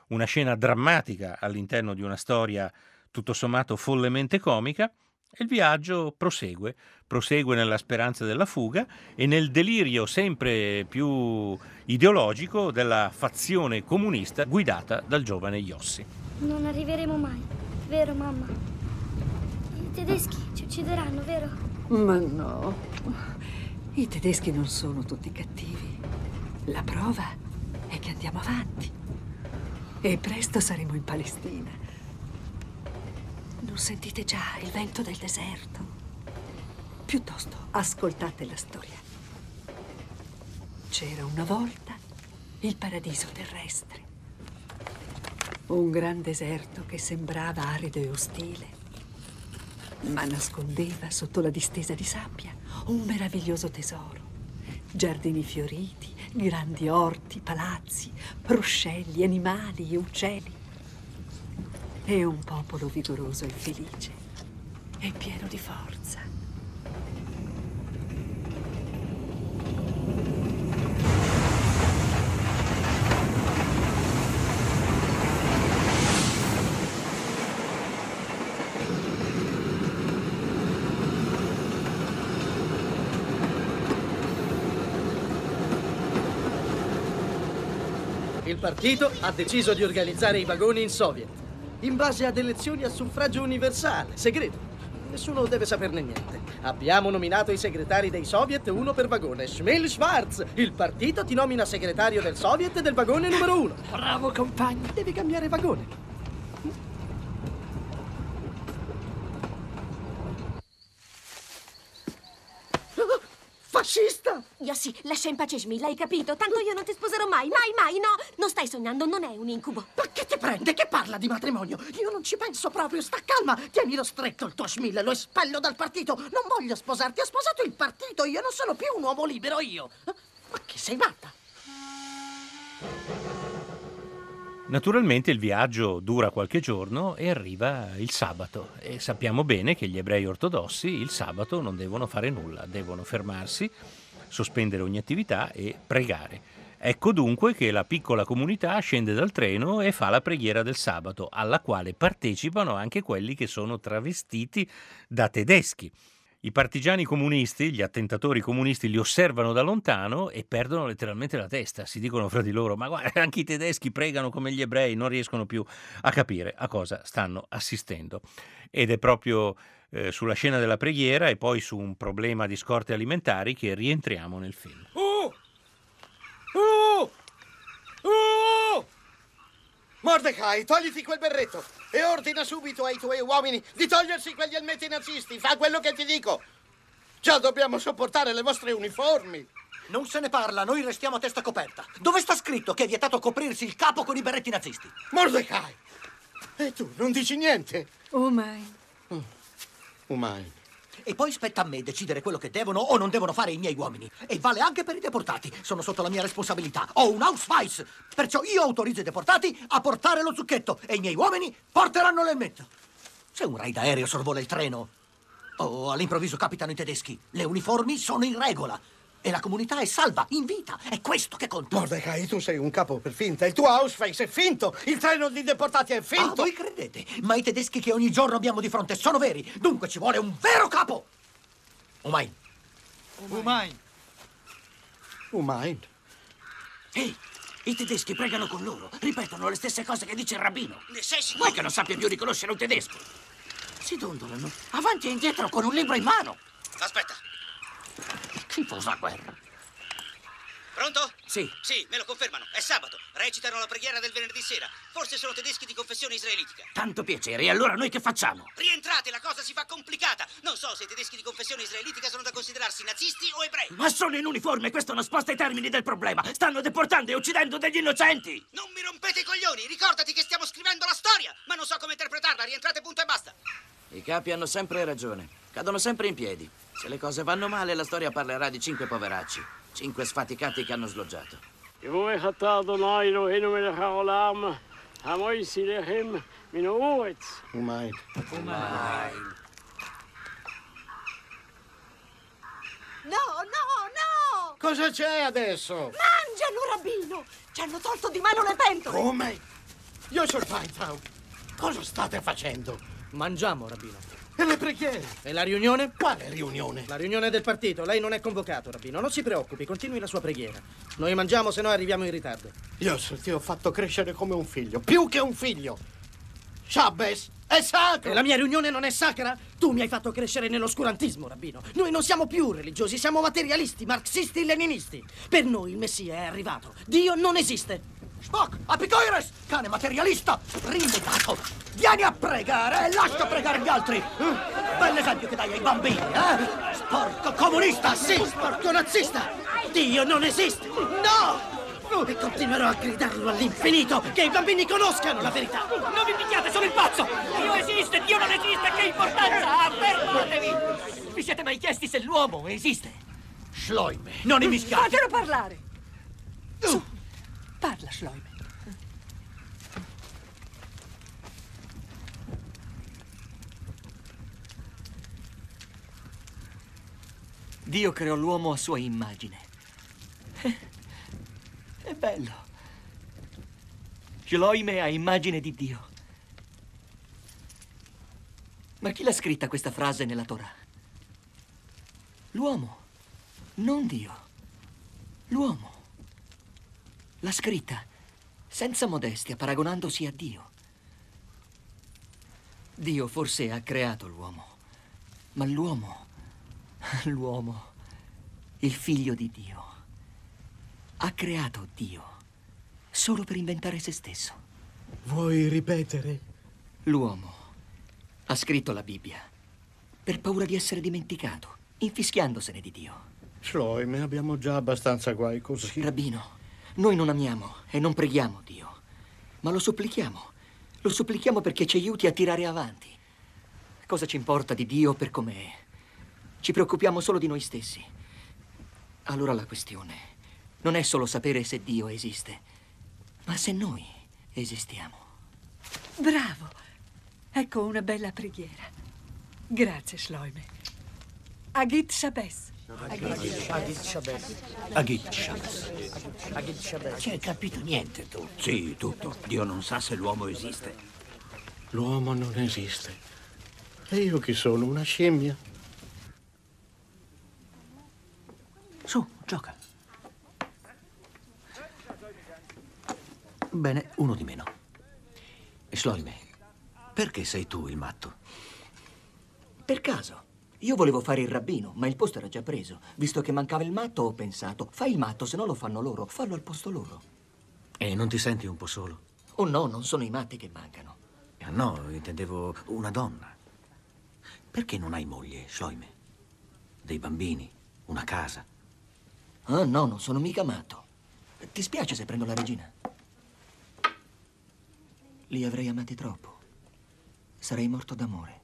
una scena drammatica all'interno di una storia tutto sommato follemente comica e il viaggio prosegue, prosegue nella speranza della fuga e nel delirio sempre più ideologico della fazione comunista guidata dal giovane Iossi. Non arriveremo mai, vero mamma? I tedeschi ci uccideranno, vero? Ma no, i tedeschi non sono tutti cattivi. La prova è che andiamo avanti. E presto saremo in Palestina. Non sentite già il vento del deserto? Piuttosto ascoltate la storia. C'era una volta il paradiso terrestre. Un gran deserto che sembrava arido e ostile, ma nascondeva sotto la distesa di sabbia un meraviglioso tesoro. Giardini fioriti, grandi orti, palazzi, ruscelli, animali e uccelli. E un popolo vigoroso e felice e pieno di forza. Il partito ha deciso di organizzare i vagoni in soviet, in base ad elezioni a suffragio universale, segreto. Nessuno deve saperne niente. Abbiamo nominato i segretari dei soviet uno per vagone. Shmil Schwarz, il partito ti nomina segretario del soviet del vagone numero uno. Bravo compagno. Devi cambiare vagone. Sì, lascia in pace Smilla, hai capito? Tanto io non ti sposerò mai, mai, mai, no! Non stai sognando, non è un incubo. Ma che ti prende? Che parla di matrimonio? Io non ci penso proprio, sta calma. Tienilo stretto il tuo Schmille, lo espello dal partito. Non voglio sposarti, ho sposato il partito, io non sono più un uomo libero io. Ma che sei matta? Naturalmente il viaggio dura qualche giorno e arriva il sabato e sappiamo bene che gli ebrei ortodossi il sabato non devono fare nulla, devono fermarsi, sospendere ogni attività e pregare. Ecco dunque che la piccola comunità scende dal treno e fa la preghiera del sabato, alla quale partecipano anche quelli che sono travestiti da tedeschi. I partigiani comunisti, gli attentatori comunisti li osservano da lontano e perdono letteralmente la testa. Si dicono fra di loro, ma guarda, anche i tedeschi pregano come gli ebrei, non riescono più a capire a cosa stanno assistendo. Ed è proprio eh, sulla scena della preghiera e poi su un problema di scorte alimentari che rientriamo nel film. Oh! Oh! Oh! Mordecai, togliti quel berretto e ordina subito ai tuoi uomini di togliersi quegli elmetti nazisti. Fa quello che ti dico. Già dobbiamo sopportare le vostre uniformi. Non se ne parla, noi restiamo a testa coperta. Dove sta scritto che è vietato coprirsi il capo con i berretti nazisti? Mordecai! E tu non dici niente? Oh, mai. Umani. E poi spetta a me decidere quello che devono o non devono fare i miei uomini. E vale anche per i deportati. Sono sotto la mia responsabilità. Ho un vice. Perciò io autorizzo i deportati a portare lo zucchetto e i miei uomini porteranno l'elmetto. Se un raid aereo sorvola il treno o all'improvviso capitano i tedeschi, le uniformi sono in regola. E la comunità è salva, in vita. È questo che conta. Mordecai, tu sei un capo per finta. Il tuo Ausface è finto. Il treno di deportati è finto. Ah, voi credete? Ma i tedeschi che ogni giorno abbiamo di fronte sono veri. Dunque ci vuole un vero capo. Umain. Umain. Umain. Ehi, i tedeschi pregano con loro. Ripetono le stesse cose che dice il rabbino. Ne sei sicuro? Vuoi che non sappia più riconoscere un tedesco? Si dondolano avanti e indietro con un libro in mano. Aspetta. Schifosa guerra. Pronto? Sì. Sì, me lo confermano. È sabato. Recitano la preghiera del venerdì sera. Forse sono tedeschi di confessione israelitica. Tanto piacere. E allora noi che facciamo? Rientrate, la cosa si fa complicata. Non so se i tedeschi di confessione israelitica sono da considerarsi nazisti o ebrei. Ma sono in uniforme, questo non sposta i termini del problema. Stanno deportando e uccidendo degli innocenti. Non mi rompete i coglioni. Ricordati che stiamo scrivendo la storia. Ma non so come interpretarla. Rientrate, punto e basta. I capi hanno sempre ragione. Cadono sempre in piedi. Se le cose vanno male, la storia parlerà di cinque poveracci, cinque sfaticati che hanno sloggiato. Che vuoi che tardo noi non me ne cavoliamo, a voi si leremmo, mi nuovez. Umaid. Umaid. No, no, no! Cosa c'è adesso? Mangiano, rabbino! Ci hanno tolto di mano le pentole! Come? Io sono Feintraub! Cosa state facendo? Mangiamo, rabbino. E le preghiere? E la riunione? Quale riunione? La riunione del partito. Lei non è convocato, rabbino. Non si preoccupi, continui la sua preghiera. Noi mangiamo, se no arriviamo in ritardo. Io ti ho fatto crescere come un figlio, più che un figlio. Shabbos è sacro! E la mia riunione non è sacra? Tu mi hai fatto crescere nell'oscurantismo, rabbino. Noi non siamo più religiosi, siamo materialisti, marxisti, leninisti. Per noi il Messia è arrivato. Dio non esiste. Spock, apicoires, cane materialista, rinnegato. Vieni a pregare e lascia pregare gli altri. Eh? Bell'esempio che dai ai bambini, eh? Sporco comunista! Sì, sporco nazista! Dio non esiste! No! E continuerò a gridarlo all'infinito, che i bambini conoscano la verità! Non vi picchiate, sono il pazzo! Dio esiste, Dio non esiste, che importanza ha? Fermatevi! Vi siete mai chiesti se l'uomo esiste? Schloime, non immischiate! Fatelo parlare! Su, parla, Schloime. Dio creò l'uomo a sua immagine. È bello. Shloime a immagine di Dio. Ma chi l'ha scritta questa frase nella Torah? L'uomo, non Dio. L'uomo. L'ha scritta senza modestia, paragonandosi a Dio. Dio forse ha creato l'uomo, ma l'uomo, l'uomo, il figlio di Dio, ha creato Dio solo per inventare se stesso. Vuoi ripetere? L'uomo ha scritto la Bibbia per paura di essere dimenticato, infischiandosene di Dio. Shloime, abbiamo già abbastanza guai così. Rabbino, noi non amiamo e non preghiamo Dio, ma lo supplichiamo. Lo supplichiamo perché ci aiuti a tirare avanti. Cosa ci importa di Dio per com'è? Ci preoccupiamo solo di noi stessi. Allora la questione non è solo sapere se Dio esiste, ma se noi esistiamo. Bravo! Ecco una bella preghiera. Grazie, Shloime. Agit Shabes. Agit Shabes. Agit Shabes. Ci hai capito niente tu? Sì, tutto. Dio non sa se l'uomo esiste. L'uomo non esiste. E io chi sono? Una scimmia? Su, gioca. Bene, uno di meno. Shloime, perché sei tu il matto? Per caso. Io volevo fare il rabbino, ma il posto era già preso. Visto che mancava il matto, ho pensato, fai il matto, se no lo fanno loro, fallo al posto loro. E non ti senti un po' solo? Oh no, non sono i matti che mancano. Ah, no, intendevo una donna. Perché non hai moglie, Shloime? Dei bambini, una casa. Ah no, non sono mica matto. Ti spiace se prendo la regina? Li avrei amati troppo. Sarei morto d'amore.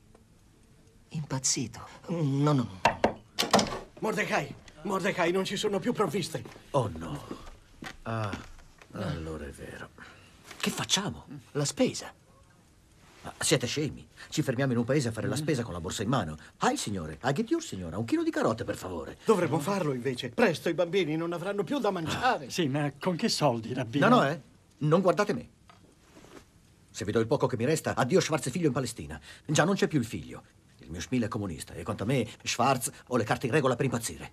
Impazzito. No, no, no. Mordecai, Mordecai, non ci sono più provviste. Oh no. Ah, allora è vero. Che facciamo? La spesa. Ma siete scemi? Ci fermiamo in un paese a fare la spesa con la borsa in mano. Ah, il signore, a get your signora, un chilo di carote, per favore. Dovremmo farlo invece. Presto i bambini non avranno più da mangiare. Sì, ma con che soldi, rabbino? No, no, eh. Non guardate me. Se vi do il poco che mi resta, addio Schwarz figlio in Palestina. Già non c'è più il figlio. Il mio Schmil è comunista e quanto a me, Schwarz, ho le carte in regola per impazzire.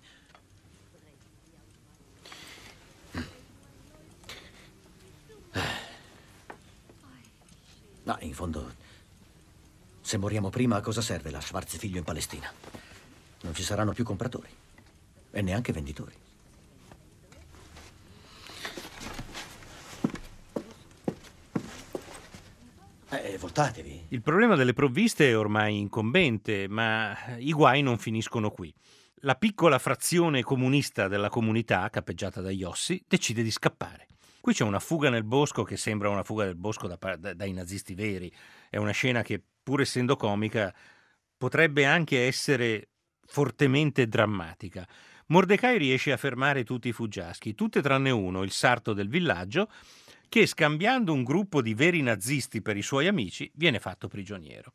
Ma in fondo, se moriamo prima, a cosa serve la Schwarz figlio in Palestina? Non ci saranno più compratori e neanche venditori. Voltatevi. Il problema delle provviste è ormai incombente, ma i guai non finiscono qui. La piccola frazione comunista della comunità, capeggiata da Iossi, decide di scappare. Qui c'è una fuga nel bosco che sembra una fuga del bosco da, da, dai nazisti veri. È una scena che, pur essendo comica, potrebbe anche essere fortemente drammatica. Mordecai riesce a fermare tutti i fuggiaschi, tutte tranne uno, il sarto del villaggio, che scambiando un gruppo di veri nazisti per i suoi amici viene fatto prigioniero.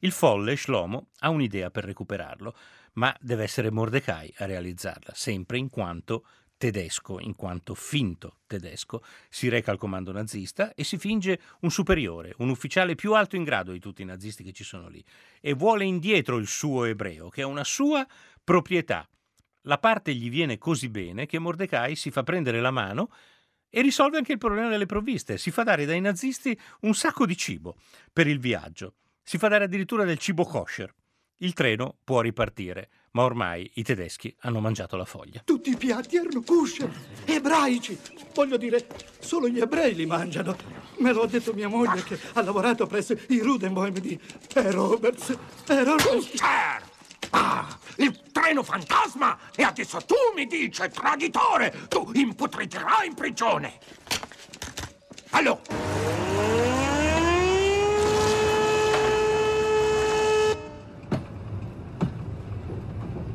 Il folle Shlomo ha un'idea per recuperarlo, ma deve essere Mordecai a realizzarla, sempre in quanto tedesco, in quanto finto tedesco, si reca al comando nazista e si finge un superiore, un ufficiale più alto in grado di tutti i nazisti che ci sono lì, e vuole indietro il suo ebreo, che è una sua proprietà. La parte gli viene così bene che Mordecai si fa prendere la mano e risolve anche il problema delle provviste. Si fa dare dai nazisti un sacco di cibo per il viaggio. Si fa dare addirittura del cibo kosher. Il treno può ripartire, ma ormai i tedeschi hanno mangiato la foglia. Tutti i piatti erano kosher, ebraici. Voglio dire, solo gli ebrei li mangiano. Me lo ha detto mia moglie che ha lavorato presso i Rudenboim di E. Roberts. Era Kosher! Ah, il treno fantasma! E adesso tu mi dici, traditore! Tu imputridrai in prigione! Allora!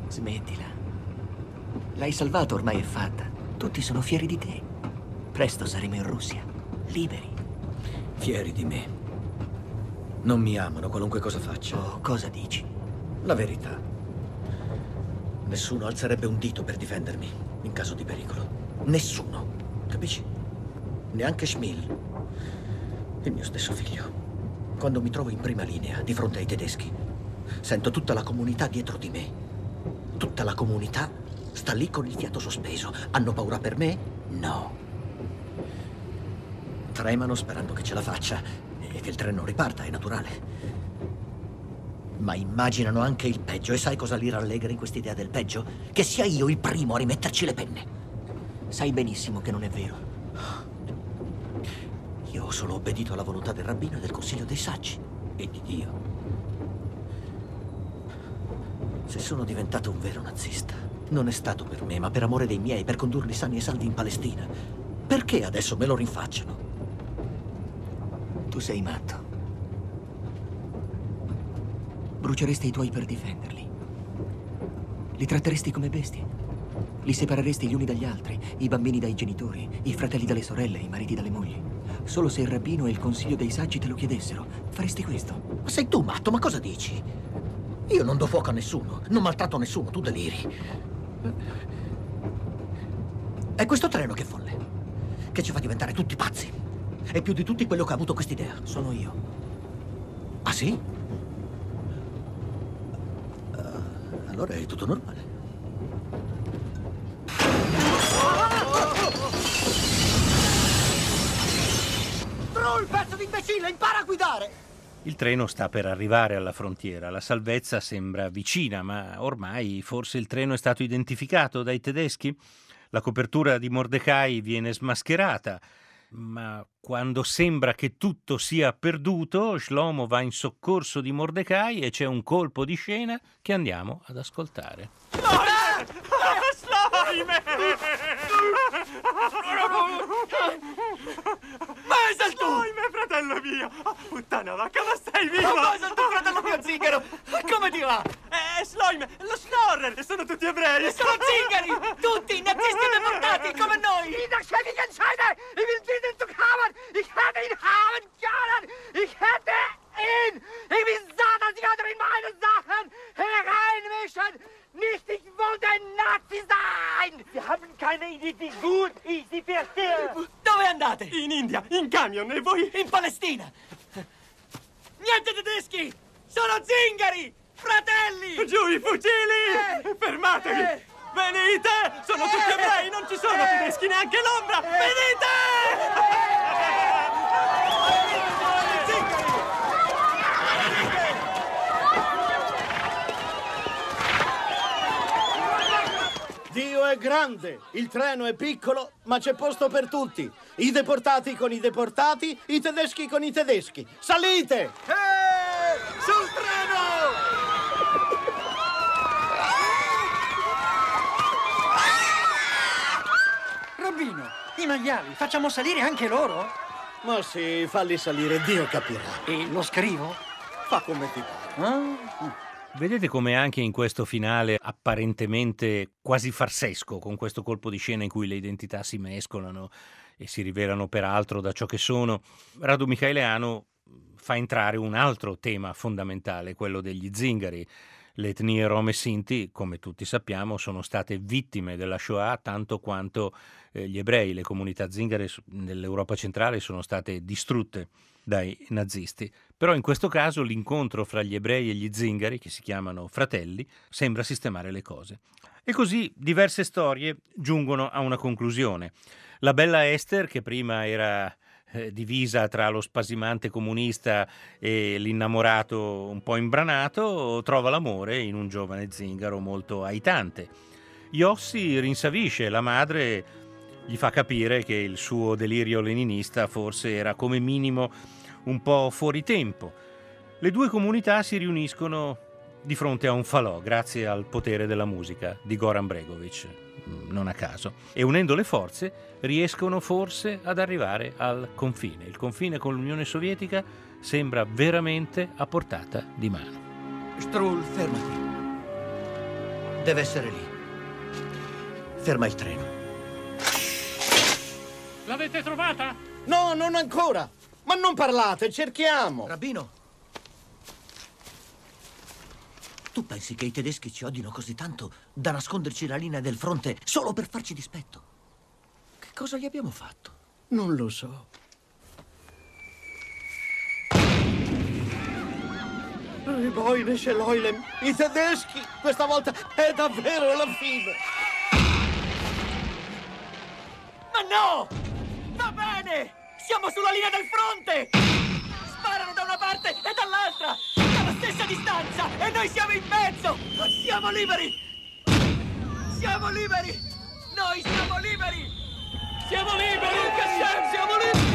Smettila. L'hai salvato, ormai è fatta. Tutti sono fieri di te. Presto saremo in Russia, liberi. Fieri di me. Non mi amano qualunque cosa faccia. Oh, cosa dici? La verità. Nessuno alzerebbe un dito per difendermi in caso di pericolo. Nessuno. Capisci? Neanche Schmil. Il mio stesso figlio. Quando mi trovo in prima linea, di fronte ai tedeschi, sento tutta la comunità dietro di me. Tutta la comunità sta lì con il fiato sospeso. Hanno paura per me? No. Tremano sperando che ce la faccia e che il treno riparta, è naturale. Ma immaginano anche il peggio. E sai cosa li rallegra in quest'idea del peggio? Che sia io il primo a rimetterci le penne. Sai benissimo che non è vero. Io ho solo obbedito alla volontà del rabbino e del consiglio dei saggi. E di Dio. Se sono diventato un vero nazista, Non è stato per me, ma per amore dei miei, per condurli sani e salvi in Palestina. Perché adesso me lo rinfacciano? Tu sei matto. Bruceresti i tuoi per difenderli. Li tratteresti come bestie. Li separeresti gli uni dagli altri, i bambini dai genitori, i fratelli dalle sorelle, i mariti dalle mogli. Solo se il rabbino e il consiglio dei saggi te lo chiedessero, faresti questo. Ma sei tu matto, ma cosa dici? Io non do fuoco a nessuno, non maltratto nessuno, tu deliri. È questo treno che è folle, che ci fa diventare tutti pazzi. E più di tutti quello che ha avuto quest'idea. Sono io. Ah sì? Uh, allora è tutto normale. Troll, pezzo di imbecille, impara a guidare! Il treno sta per arrivare alla frontiera, la salvezza sembra vicina, ma ormai forse il treno è stato identificato dai tedeschi? La copertura di Mordecai viene smascherata, ma quando sembra che tutto sia perduto, Shlomo va in soccorso di Mordecai e c'è un colpo di scena che andiamo ad ascoltare. Slime! Basil, tu! Slime, fratello mio! Oh, puttana vacca, ma stai vivo! Ma Basil, tu, fratello mio zingaro! Come ti va? Eh, Slime, lo Schnorrer! Sono tutti ebrei! Sono zingari! Tutti nazisti deportati, come noi! Entscheide, ich entscheide! Ich will diesen Zug haben! Ich hätte ihn haben können! Ich hätte ihn! Ich satt, dass die anderen in meine Sachen hereinmischen! Nicht, ich wollte ein Nazi sein! Wir haben keine Idee, wie gut ich sie verstehe! Dove andate? In India, in camion, e voi? In Palestina! Niente tedeschi! Sono zingari! Fratelli! Giù i fucili! Eh! Fermatevi! Eh! Venite! Sono tutti Eh! ebrei, non ci sono Eh! tedeschi neanche l'ombra! Venite! Dio è grande, il treno è piccolo, ma c'è posto per tutti. I deportati con i deportati, i tedeschi con i tedeschi. Salite! Sul treno! Rabbino, i maiali, facciamo salire anche loro? Ma sì, falli salire, Dio capirà. E lo scrivo? Fa come ti pare. Vedete come anche in questo finale apparentemente quasi farsesco, con questo colpo di scena in cui le identità si mescolano e si rivelano peraltro da ciò che sono, Radu Michaeliano fa entrare un altro tema fondamentale, quello degli zingari. Le etnie rom e sinti, come tutti sappiamo, sono state vittime della Shoah tanto quanto eh, gli ebrei. Le comunità zingare nell'Europa centrale sono state distrutte dai nazisti. Però in questo caso l'incontro fra gli ebrei e gli zingari, che si chiamano fratelli, sembra sistemare le cose. E così diverse storie giungono a una conclusione. La bella Esther, che prima era eh, divisa tra lo spasimante comunista e l'innamorato un po' imbranato, trova l'amore in un giovane zingaro molto aitante. Yossi rinsavisce la madre gli fa capire che il suo delirio leninista forse era come minimo un po' fuori tempo. Le due comunità si riuniscono di fronte a un falò grazie al potere della musica di Goran Bregovic, non a caso, e unendo le forze riescono forse ad arrivare al confine. Il confine con l'Unione Sovietica sembra veramente a portata di mano. Strull, fermati. Deve essere lì. Ferma il treno. L'avete trovata? No, non ancora. Ma non parlate, cerchiamo. Rabbino. Tu pensi che i tedeschi ci odino così tanto da nasconderci la linea del fronte solo per farci dispetto? Che cosa gli abbiamo fatto? Non lo so. Riboine Scheloilem, i tedeschi! Questa volta è davvero la fine! Ma no! Bene! Siamo sulla linea del fronte! Sparano da una parte e dall'altra! Dalla stessa distanza! E noi siamo in mezzo! Siamo liberi! Siamo liberi! Noi siamo liberi! Siamo liberi! Baruch Hashem, siamo liberi!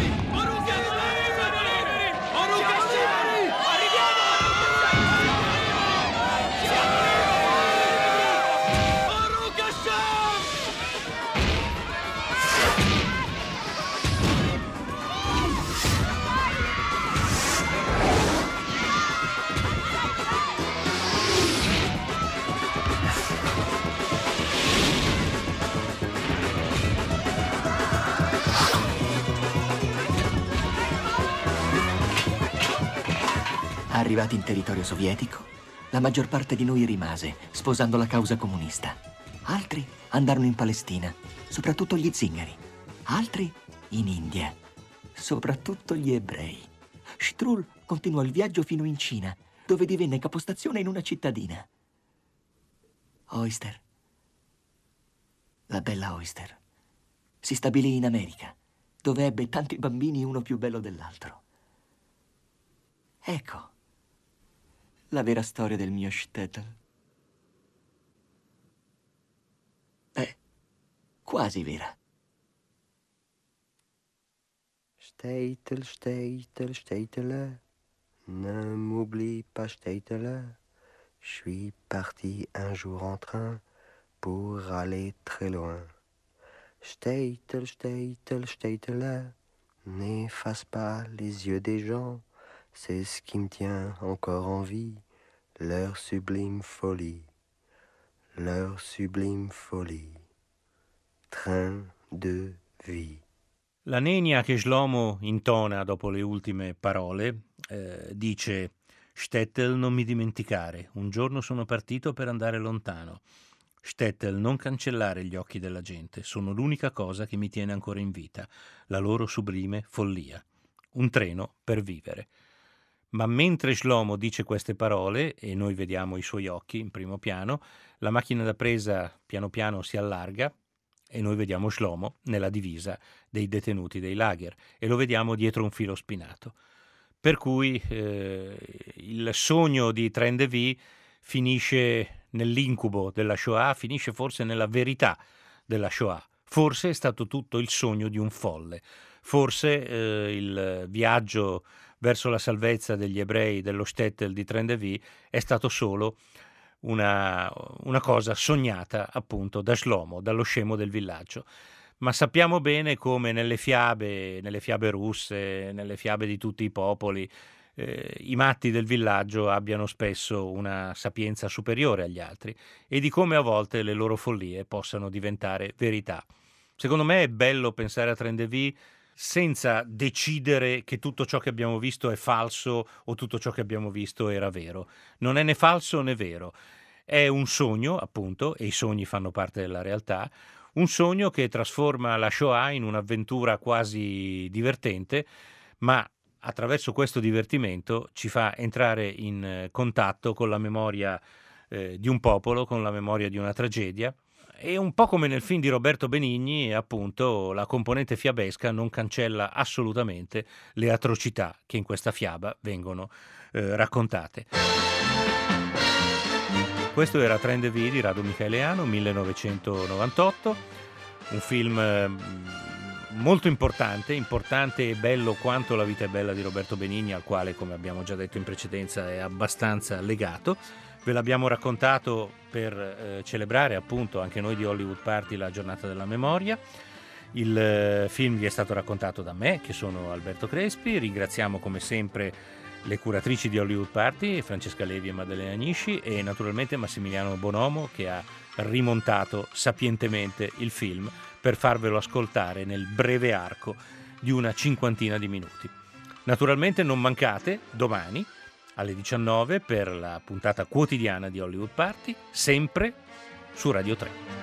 Arrivati in territorio sovietico, la maggior parte di noi rimase, sposando la causa comunista. Altri andarono in Palestina, soprattutto gli zingari. Altri in India, soprattutto gli ebrei. Strul continuò il viaggio fino in Cina, dove divenne capostazione in una cittadina. Oyster, la bella Oyster, si stabilì in America, dove ebbe tanti bambini uno più bello dell'altro. Ecco la vera storia del mio shtetl. È quasi vera. Stetel, stetel, stetele, ne m'oublie pas stetele. Je suis parti un jour en train pour aller très loin. Stetel, stetel, stetele, n'efface pas les yeux des gens. C'est ce qui me tient encore en vie, leur sublime folie, leur sublime folie. Train de vie. La nenia che Shlomo intona dopo le ultime parole eh, dice Stettel non mi dimenticare, un giorno sono partito per andare lontano. Stettel non cancellare gli occhi della gente, sono l'unica cosa che mi tiene ancora in vita, la loro sublime follia. Un treno per vivere. Ma mentre Shlomo dice queste parole, e noi vediamo i suoi occhi in primo piano, la macchina da presa piano piano si allarga e noi vediamo Shlomo nella divisa dei detenuti dei lager e lo vediamo dietro un filo spinato. Per cui eh, il sogno di Trendev finisce nell'incubo della Shoah, finisce forse nella verità della Shoah. Forse è stato tutto il sogno di un folle. Forse eh, il viaggio verso la salvezza degli ebrei dello Stettel di Trendevi è stato solo una, una cosa sognata appunto da Shlomo, dallo scemo del villaggio ma sappiamo bene come nelle fiabe, nelle fiabe russe, nelle fiabe di tutti i popoli, eh, i matti del villaggio abbiano spesso una sapienza superiore agli altri e di come a volte le loro follie possano diventare verità. Secondo me è bello pensare a Trendevi senza decidere che tutto ciò che abbiamo visto è falso o tutto ciò che abbiamo visto era vero. Non è né falso né vero. È un sogno, appunto, e i sogni fanno parte della realtà, un sogno che trasforma la Shoah in un'avventura quasi divertente, ma attraverso questo divertimento ci fa entrare in contatto con la memoria eh, di un popolo, con la memoria di una tragedia e un po' come nel film di Roberto Benigni, appunto, la componente fiabesca non cancella assolutamente le atrocità che in questa fiaba vengono eh, raccontate. Questo era Trend V di Rado Micheleano, 1998, un film eh, molto importante, importante e bello quanto La vita è bella di Roberto Benigni, al quale, come abbiamo già detto in precedenza, è abbastanza legato Ve l'abbiamo raccontato per eh, celebrare appunto anche noi di Hollywood Party la giornata della memoria. Il eh, film vi è stato raccontato da me, che sono Alberto Crespi. Ringraziamo come sempre le curatrici di Hollywood Party, Francesca Levi e Maddalena Agnisci, e naturalmente Massimiliano Bonomo che ha rimontato sapientemente il film per farvelo ascoltare nel breve arco di una cinquantina di minuti. Naturalmente non mancate domani alle 19 per la puntata quotidiana di Hollywood Party, sempre su Radio 3.